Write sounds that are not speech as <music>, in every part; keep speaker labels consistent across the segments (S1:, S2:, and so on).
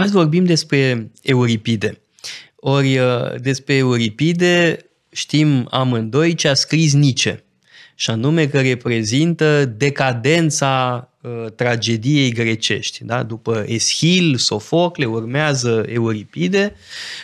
S1: Azi vorbim despre Euripide. Ori despre Euripide știm amândoi ce a scris Nice, și anume că reprezintă decadența uh, tragediei grecești. Da? După Eschil, Sofocle, urmează Euripide.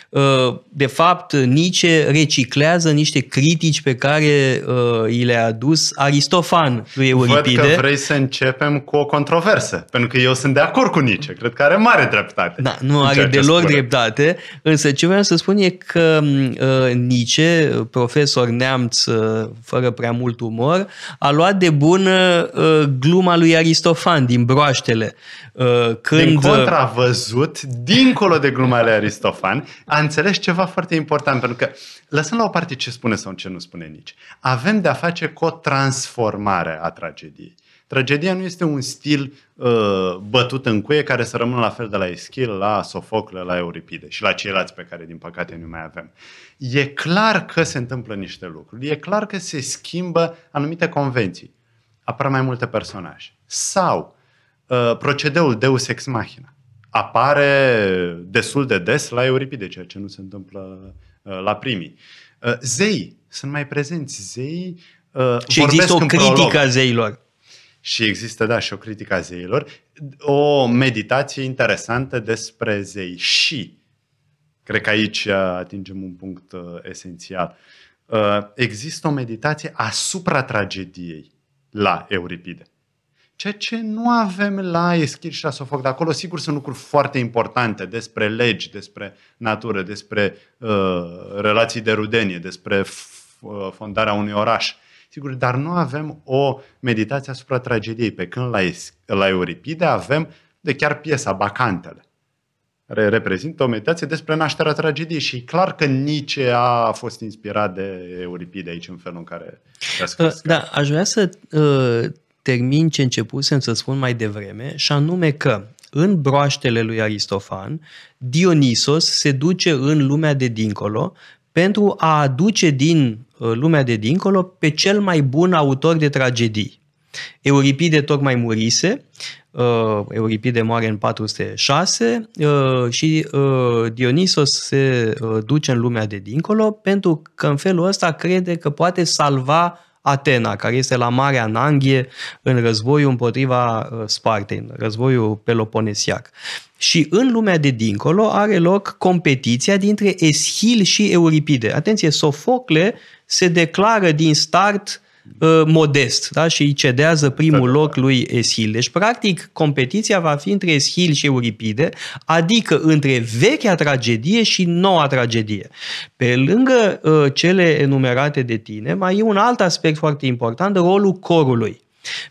S1: Uh, de fapt, Nice reciclează niște critici pe care uh, i le-a adus Aristofan lui Euripide.
S2: Văd că vrei să începem cu o controversă, pentru că eu sunt de acord cu Nice. Cred că are mare dreptate.
S1: Da, nu are deloc spune. dreptate, însă ce vreau să spun e că uh, Nice, profesor neamț uh, fără prea mult umor, a luat de bună uh, gluma lui Aristofan din broaștele.
S2: Uh, când... Din contra, a văzut, dincolo de gluma lui Aristofan, a înțeles ceva foarte important, pentru că, lăsăm la o parte ce spune sau ce nu spune nici, avem de-a face cu o transformare a tragediei. Tragedia nu este un stil uh, bătut în cuie care să rămână la fel de la Eschil, la Sofocle, la Euripide și la ceilalți pe care, din păcate, nu mai avem. E clar că se întâmplă niște lucruri. E clar că se schimbă anumite convenții. Apar mai multe personaje. Sau uh, procedeul Deus Ex Machina apare destul de des la Euripide, ceea ce nu se întâmplă uh, la primii. Uh, zei sunt mai prezenți. Zei
S1: uh, și există o critică a zeilor.
S2: Și există, da, și o critică a zeilor. O meditație interesantă despre zei. Și, cred că aici atingem un punct uh, esențial, uh, există o meditație asupra tragediei la Euripide. Ceea ce nu avem la Eschil și la Sofoc. De acolo, sigur, sunt lucruri foarte importante despre legi, despre natură, despre uh, relații de rudenie, despre f- uh, fondarea unui oraș. Sigur, dar nu avem o meditație asupra tragediei, pe când la, la Euripide avem de chiar piesa Bacantele care reprezintă o meditație despre nașterea tragediei și e clar că Nietzsche a fost inspirat de Euripide aici în felul în care a scris. Uh,
S1: da, aș vrea să uh, termin ce începusem să spun mai devreme și anume că în broaștele lui Aristofan, Dionisos se duce în lumea de dincolo pentru a aduce din uh, lumea de dincolo pe cel mai bun autor de tragedii. Euripide tocmai murise, uh, Euripide moare în 406 uh, și uh, Dionisos se uh, duce în lumea de dincolo pentru că în felul ăsta crede că poate salva Atena, care este la Marea Nanghie în războiul împotriva uh, Spartei, în războiul peloponesiac. Și în lumea de dincolo are loc competiția dintre Eschil și Euripide. Atenție, Sofocle se declară din start Uh, modest da? și îi cedează primul loc lui Eschil. Deci, practic, competiția va fi între Eschil și Euripide, adică între vechea tragedie și noua tragedie. Pe lângă uh, cele enumerate de tine, mai e un alt aspect foarte important, rolul corului.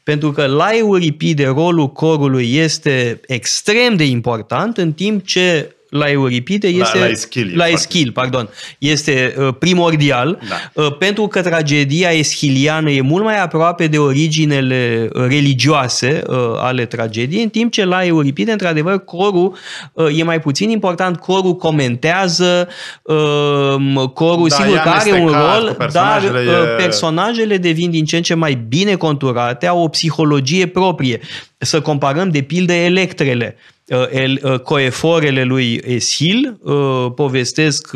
S1: Pentru că la Euripide rolul corului este extrem de important, în timp ce la Euripide este...
S2: La, la Eschil.
S1: La Eschil, pardon. Este uh, primordial, da. uh, pentru că tragedia eschiliană e mult mai aproape de originele uh, religioase uh, ale tragediei, în timp ce la Euripide, într-adevăr, corul uh, e mai puțin important, corul comentează, uh, corul, da, sigur că are un rol, dar uh, e... personajele devin din ce în ce mai bine conturate, au o psihologie proprie. Să comparăm, de pildă, electrele Uh, el, uh, coeforele lui Eschil uh, povestesc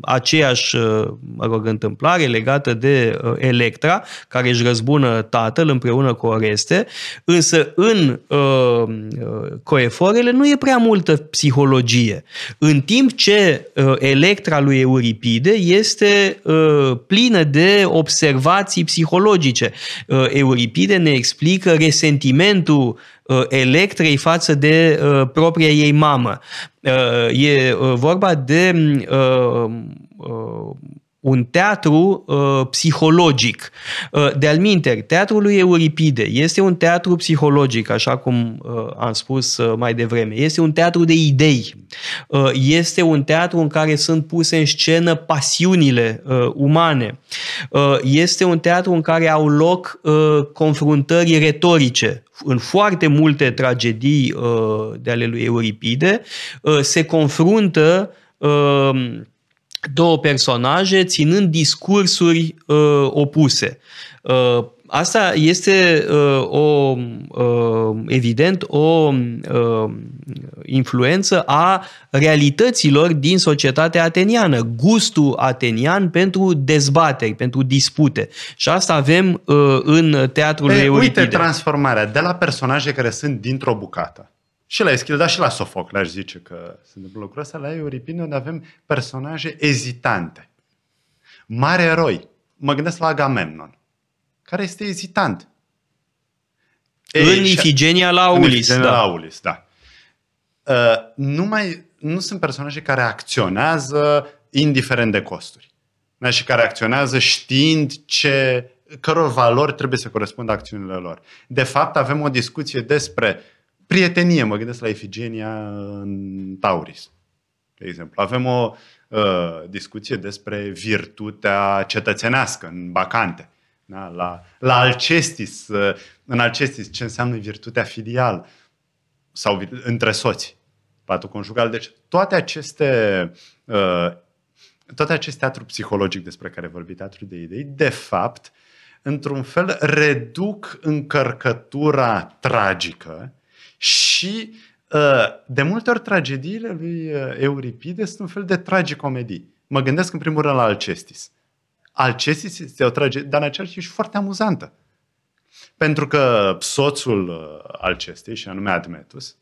S1: aceeași mă rog, întâmplare legată de Electra, care își răzbună tatăl împreună cu Oreste, însă în coeforele nu e prea multă psihologie. În timp ce Electra lui Euripide este plină de observații psihologice. Euripide ne explică resentimentul Uh, Electrei față de uh, propria ei mamă. Uh, e vorba de un teatru uh, psihologic. Uh, de-al minteri, teatrul lui Euripide este un teatru psihologic, așa cum uh, am spus uh, mai devreme. Este un teatru de idei. Uh, este un teatru în care sunt puse în scenă pasiunile uh, umane. Uh, este un teatru în care au loc uh, confruntări retorice. În foarte multe tragedii uh, de ale lui Euripide uh, se confruntă uh, două personaje ținând discursuri uh, opuse. Uh, asta este uh, o, uh, evident o uh, influență a realităților din societatea ateniană, gustul atenian pentru dezbateri, pentru dispute. Și asta avem uh, în teatrul Euripide.
S2: Uite transformarea de la personaje care sunt dintr-o bucată și la Eschil, dar și la Sofocle, aș zice că se întâmplă lucrul ăsta. La Euripine, unde avem personaje ezitante. Mare eroi. Mă gândesc la Agamemnon, care este ezitant.
S1: Ei, în Ifigenia la Aulis. În Ifigenia
S2: da. la Aulis, da. Uh, nu, mai, nu sunt personaje care acționează indiferent de costuri. Da? Și care acționează știind ce, căror valori trebuie să corespundă acțiunile lor. De fapt, avem o discuție despre uh, prietenie, mă gândesc la Efigenia în Tauris, de exemplu. Avem o uh, discuție despre virtutea cetățenească în Bacante. Da? La, la Alcestis, uh, în Alcestis, ce înseamnă virtutea filială sau între soți, patul conjugal. Deci toate aceste uh, toate acest teatru psihologic despre care vorbi, teatru de idei, de fapt, într-un fel, reduc încărcătura tragică și uh, de multe ori tragediile lui uh, Euripide sunt un fel de tragicomedii. Mă gândesc în primul rând la Alcestis. Alcestis este o tragedie, dar în același timp și foarte amuzantă. Pentru că soțul uh, Alcestei, și anume Admetus,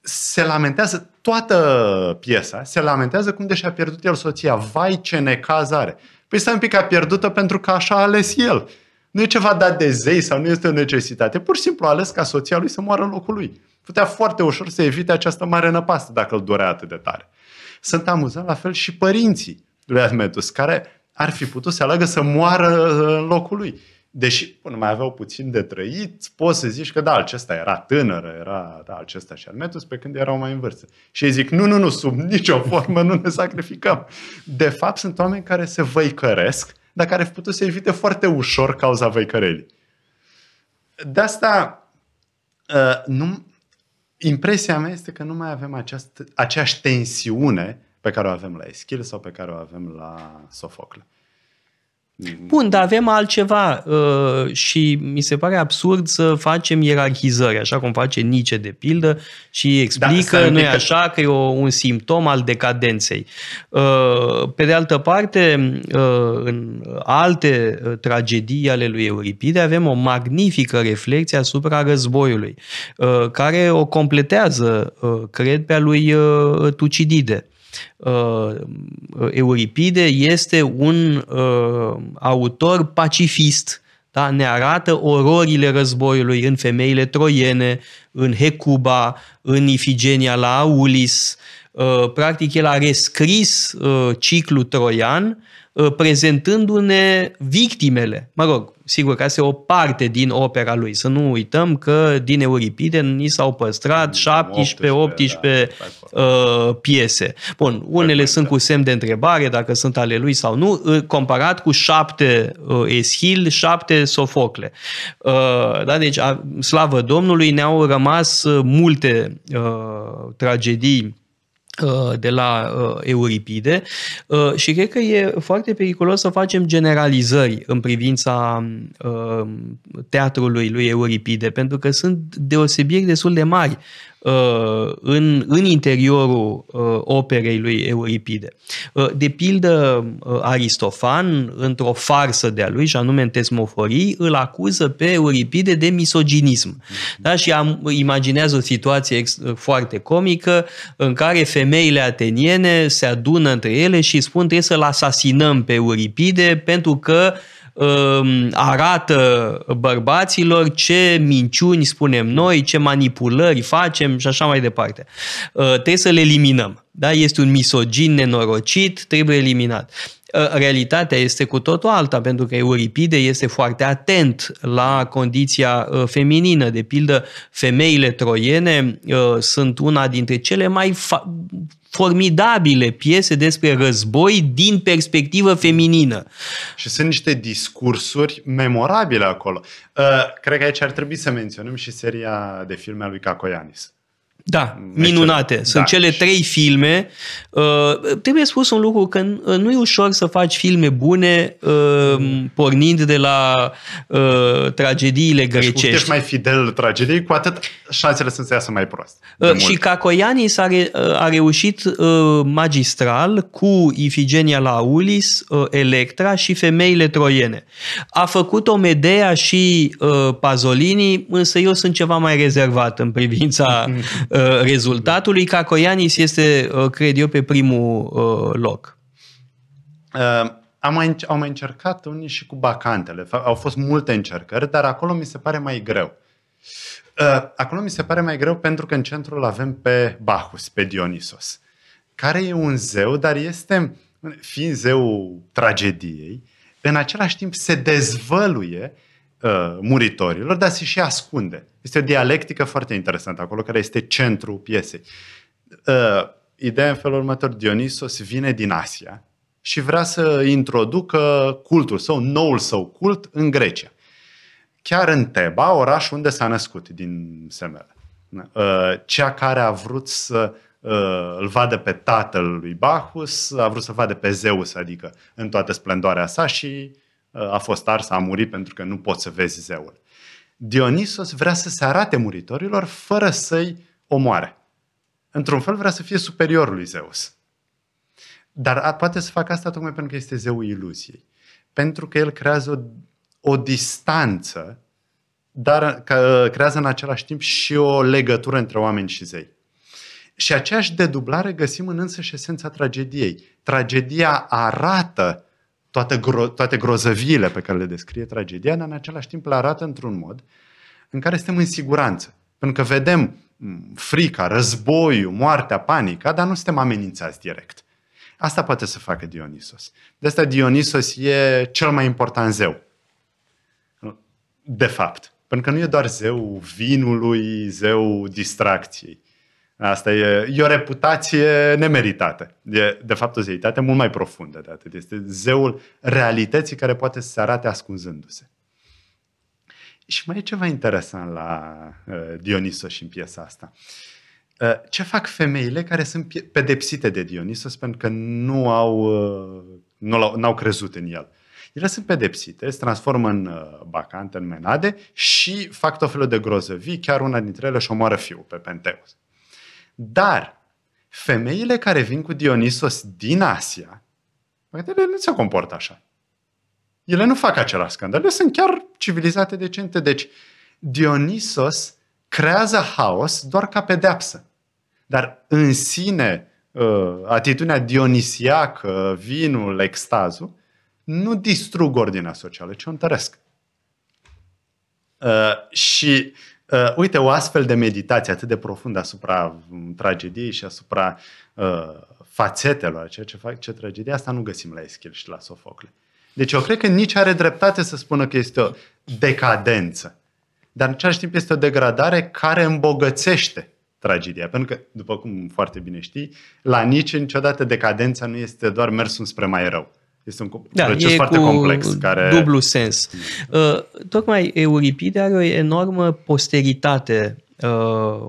S2: se lamentează, toată piesa se lamentează cum deși a pierdut el soția. Vai ce necaz are. Păi stai un pic, a pierdut-o pentru că așa a ales el. Nu e ceva dat de zei sau nu este o necesitate. Pur și simplu a ales ca soția lui să moară în locul lui. Putea foarte ușor să evite această mare năpastă dacă îl dorea atât de tare. Sunt amuzat la fel și părinții lui Admetus, care ar fi putut să aleagă să moară în locul lui. Deși până mai aveau puțin de trăit, poți să zici că da, acesta era tânără, era da, acesta și Admetus, pe când erau mai în vârstă. Și ei zic, nu, nu, nu, sub nicio formă nu ne sacrificăm. De fapt, sunt oameni care se văicăresc dar care ar fi putut să evite foarte ușor cauza văicărelii. De asta, uh, nu, impresia mea este că nu mai avem această, aceeași tensiune pe care o avem la Eschil sau pe care o avem la Sofocle.
S1: Bun, dar avem altceva uh, și mi se pare absurd să facem ierarhizări, așa cum face Nice de pildă și explică, da, nu e așa, că e o, un simptom al decadenței. Uh, pe de altă parte, uh, în alte uh, tragedii ale lui Euripide avem o magnifică reflexie asupra războiului, uh, care o completează, uh, cred, pe a lui uh, Tucidide. Uh, Euripide este un uh, autor pacifist, da? ne arată ororile războiului în femeile troiene, în Hecuba, în Ifigenia la Aulis. Uh, practic, el a rescris uh, ciclul troian uh, prezentându-ne victimele. Mă rog, sigur că asta e o parte din opera lui. Să nu uităm că din Euripide ni s-au păstrat 17-18 da, uh, piese. Bun, unele sunt cu semn de întrebare dacă sunt ale lui sau nu, uh, comparat cu șapte uh, Eschil, șapte Sofocle. Uh, da, deci, a, slavă Domnului, ne-au rămas uh, multe uh, tragedii Uh, de la uh, Euripide. Uh, și cred că e foarte periculos să facem generalizări în privința uh, teatrului lui Euripide, pentru că sunt deosebiri destul de mari. Uh, în, în interiorul uh, operei lui Euripide. Uh, de pildă, Aristofan, într-o farsă de-a lui, și anume în Tesmoforii, îl acuză pe Euripide de misoginism. Da? Și am, imaginează o situație ex, foarte comică în care femeile ateniene se adună între ele și spun trebuie să-l asasinăm pe Euripide pentru că uh, Um, arată bărbaților ce minciuni spunem noi, ce manipulări facem și așa mai departe. Uh, trebuie să le eliminăm. Da? Este un misogin nenorocit, trebuie eliminat uh, realitatea este cu totul alta, pentru că Euripide este foarte atent la condiția uh, feminină. De pildă, femeile troiene sunt una dintre cele mai fa- formidabile piese despre război din perspectivă feminină.
S2: Și sunt niște discursuri memorabile acolo. Uh, cred că aici ar trebui să menționăm și seria de filme a lui Cacoianis.
S1: Da, minunate. Sunt da. cele trei filme. Uh, trebuie spus un lucru, că uh, nu e ușor să faci filme bune uh, pornind de la uh, tragediile grecești. Deci,
S2: ești mai fidel tragediei, cu atât șansele sunt să iasă mai prost.
S1: Uh, și Cacoianis a, re, uh, a reușit uh, magistral cu Ifigenia la Aulis, uh, Electra și Femeile Troiene. A făcut o Medea și uh, Pazolini, însă eu sunt ceva mai rezervat în privința Uh, <laughs> rezultatului. Cacoianis este, uh, cred eu, pe primul uh, loc.
S2: Uh, am mai, au mai încercat unii și cu bacantele. Au fost multe încercări, dar acolo mi se pare mai greu. Uh, acolo mi se pare mai greu pentru că în centrul avem pe Bacchus, pe Dionisos, care e un zeu, dar este, fiind zeu tragediei, în același timp se dezvăluie uh, muritorilor, dar se și ascunde. Este o dialectică foarte interesantă acolo, care este centrul piesei. Uh, ideea în felul următor, Dionisos vine din Asia și vrea să introducă cultul său, noul său cult în Grecia. Chiar în Teba, oraș unde s-a născut din semele. Uh, cea care a vrut să uh, îl vadă pe tatăl lui Bacchus, a vrut să vadă pe Zeus, adică în toată splendoarea sa și uh, a fost ars, a murit pentru că nu poți să vezi zeul. Dionisos vrea să se arate muritorilor fără să-i omoare. Într-un fel vrea să fie superior lui Zeus. Dar poate să facă asta tocmai pentru că este zeul iluziei. Pentru că el creează o, o distanță, dar că, creează în același timp și o legătură între oameni și zei. Și aceeași dedublare găsim în însăși esența tragediei. Tragedia arată toate, gro- toate grozăviile pe care le descrie tragedia, dar în același timp le arată într-un mod în care suntem în siguranță. Pentru că vedem mm, frica, războiul, moartea, panica, dar nu suntem amenințați direct. Asta poate să facă Dionisos. De asta Dionisos e cel mai important zeu. De fapt. Pentru că nu e doar zeu vinului, zeu distracției. Asta e, e o reputație nemeritată. E, de fapt, o zeitate mult mai profundă de atât. Este zeul realității care poate să se arate ascunzându-se. Și mai e ceva interesant la uh, Dionisos și în piesa asta. Uh, ce fac femeile care sunt pedepsite de Dionisos pentru că nu au, uh, nu au, n-au crezut în el? Ele sunt pedepsite, se transformă în uh, bacante, în menade și fac tot felul de grozăvii, chiar una dintre ele și omoară fiul pe Penteus. Dar femeile care vin cu Dionisos din Asia, ele nu se comportă așa. Ele nu fac același scandal, ele sunt chiar civilizate decente. Deci Dionisos creează haos doar ca pedeapsă. Dar în sine, uh, atitudinea dionisiacă, vinul, extazul, nu distrug ordinea socială, ci o întăresc. Uh, și Uh, uite, o astfel de meditație atât de profundă asupra um, tragediei și asupra uh, fațetelor, ceea ce fac ce tragedie, asta nu găsim la Eschil și la Sofocle. Deci eu cred că nici are dreptate să spună că este o decadență. Dar în același timp este o degradare care îmbogățește tragedia. Pentru că, după cum foarte bine știi, la nici niciodată decadența nu este doar mersul spre mai rău este un da, proces e foarte cu complex. Care...
S1: dublu sens. Uh, tocmai Euripide are o enormă posteritate uh,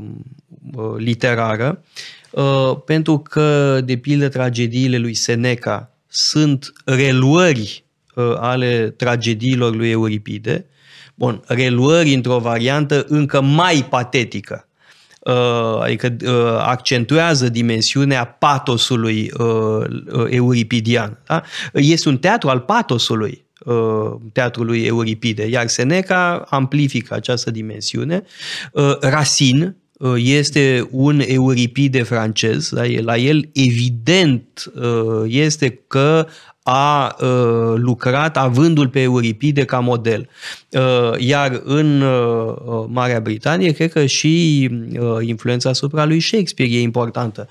S1: uh, literară, uh, pentru că, de pildă, tragediile lui Seneca sunt reluări uh, ale tragediilor lui Euripide, Bun, reluări într-o variantă încă mai patetică. Uh, adică uh, accentuează dimensiunea patosului uh, euripidian. Da? Este un teatru al patosului teatrului Euripide, iar Seneca amplifică această dimensiune. Racine, este un Euripide francez, da? la el evident este că a uh, lucrat avându-l pe Euripide ca model. Uh, iar în uh, Marea Britanie, cred că și influența asupra lui Shakespeare e importantă.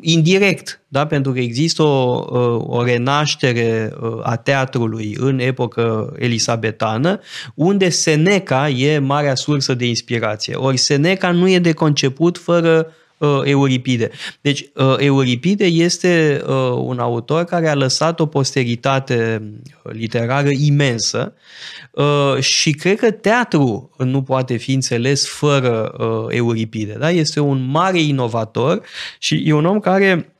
S1: Indirect, da? pentru că există o, o renaștere a teatrului în epocă elisabetană, unde Seneca e marea sursă de inspirație. Ori Seneca nu e de conceput fără uh, Euripide. Deci uh, Euripide este uh, un autor care a lăsat o posteritate literară imensă uh, și cred că teatru nu poate fi înțeles fără uh, Euripide. Da? Este un mare inovator și e un om care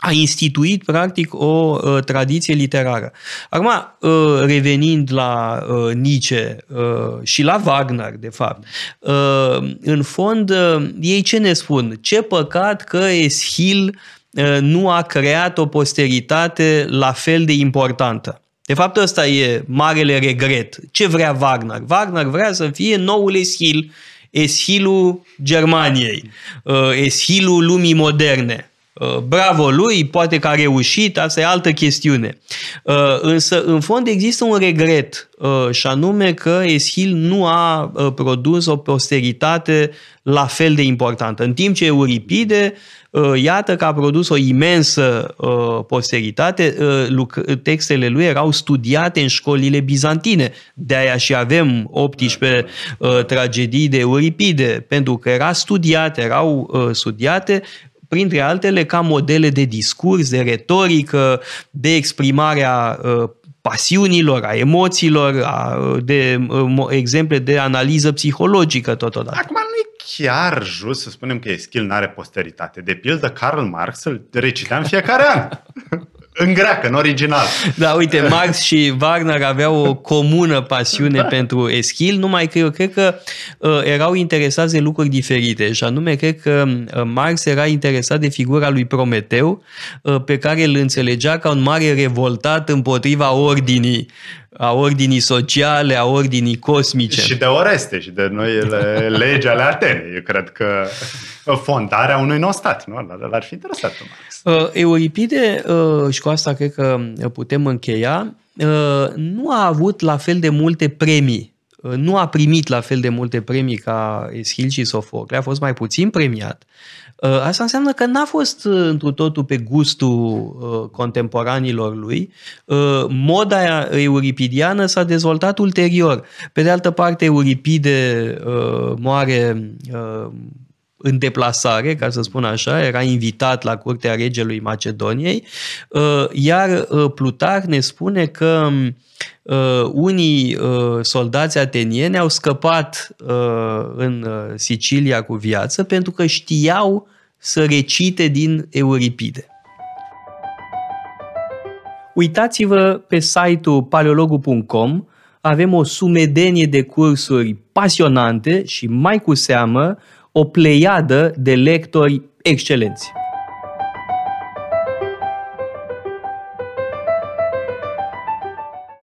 S1: a instituit practic o uh, tradiție literară. Acum, uh, revenind la uh, Nietzsche uh, și la Wagner, de fapt, uh, în fond, uh, ei ce ne spun? Ce păcat că Eschil uh, nu a creat o posteritate la fel de importantă. De fapt, ăsta e marele regret. Ce vrea Wagner? Wagner vrea să fie noul Eschil, Eschilul Germaniei, uh, Eschilul lumii moderne. Uh, bravo lui, poate că a reușit, asta e altă chestiune. Uh, însă, în fond, există un regret, uh, și anume că Eschil nu a produs o posteritate la fel de importantă. În timp ce Euripide, iată că a produs o imensă posteritate, textele lui erau studiate în școlile bizantine. De aia și avem 18 tragedii de Euripide, pentru că era studiate, erau studiate printre altele ca modele de discurs, de retorică, de exprimare a uh, pasiunilor, a emoțiilor, a, de uh, exemple de analiză psihologică totodată.
S2: Acum nu e chiar just să spunem că Eschil nu are posteritate. De pildă, Karl Marx îl recita în fiecare an. <laughs> în greacă, în original.
S1: Da, uite, Marx și Wagner aveau o comună pasiune da. pentru Eschil, numai că eu cred că uh, erau interesați de lucruri diferite și anume cred că uh, Marx era interesat de figura lui Prometeu, uh, pe care îl înțelegea ca un mare revoltat împotriva ordinii a ordinii sociale, a ordinii cosmice.
S2: Și de Oreste și de noile legi <laughs> ale Atene. Eu cred că fondarea unui nou stat, nu? L-ar fi interesat
S1: Marx. Uh, Euripide, uh, și cu asta cred că putem încheia, uh, nu a avut la fel de multe premii nu a primit la fel de multe premii ca Eschil și Sofocle, a fost mai puțin premiat. Uh, asta înseamnă că n-a fost uh, întru totul pe gustul uh, contemporanilor lui. Moda euripidiană s-a dezvoltat ulterior. Pe de altă parte, Euripide moare în deplasare, ca să spun așa, era invitat la curtea regelui Macedoniei, iar Plutar ne spune că unii soldați atenieni au scăpat în Sicilia cu viață pentru că știau să recite din Euripide. Uitați-vă pe site-ul paleologu.com, avem o sumedenie de cursuri pasionante și mai cu seamă o pleiadă de lectori excelenți.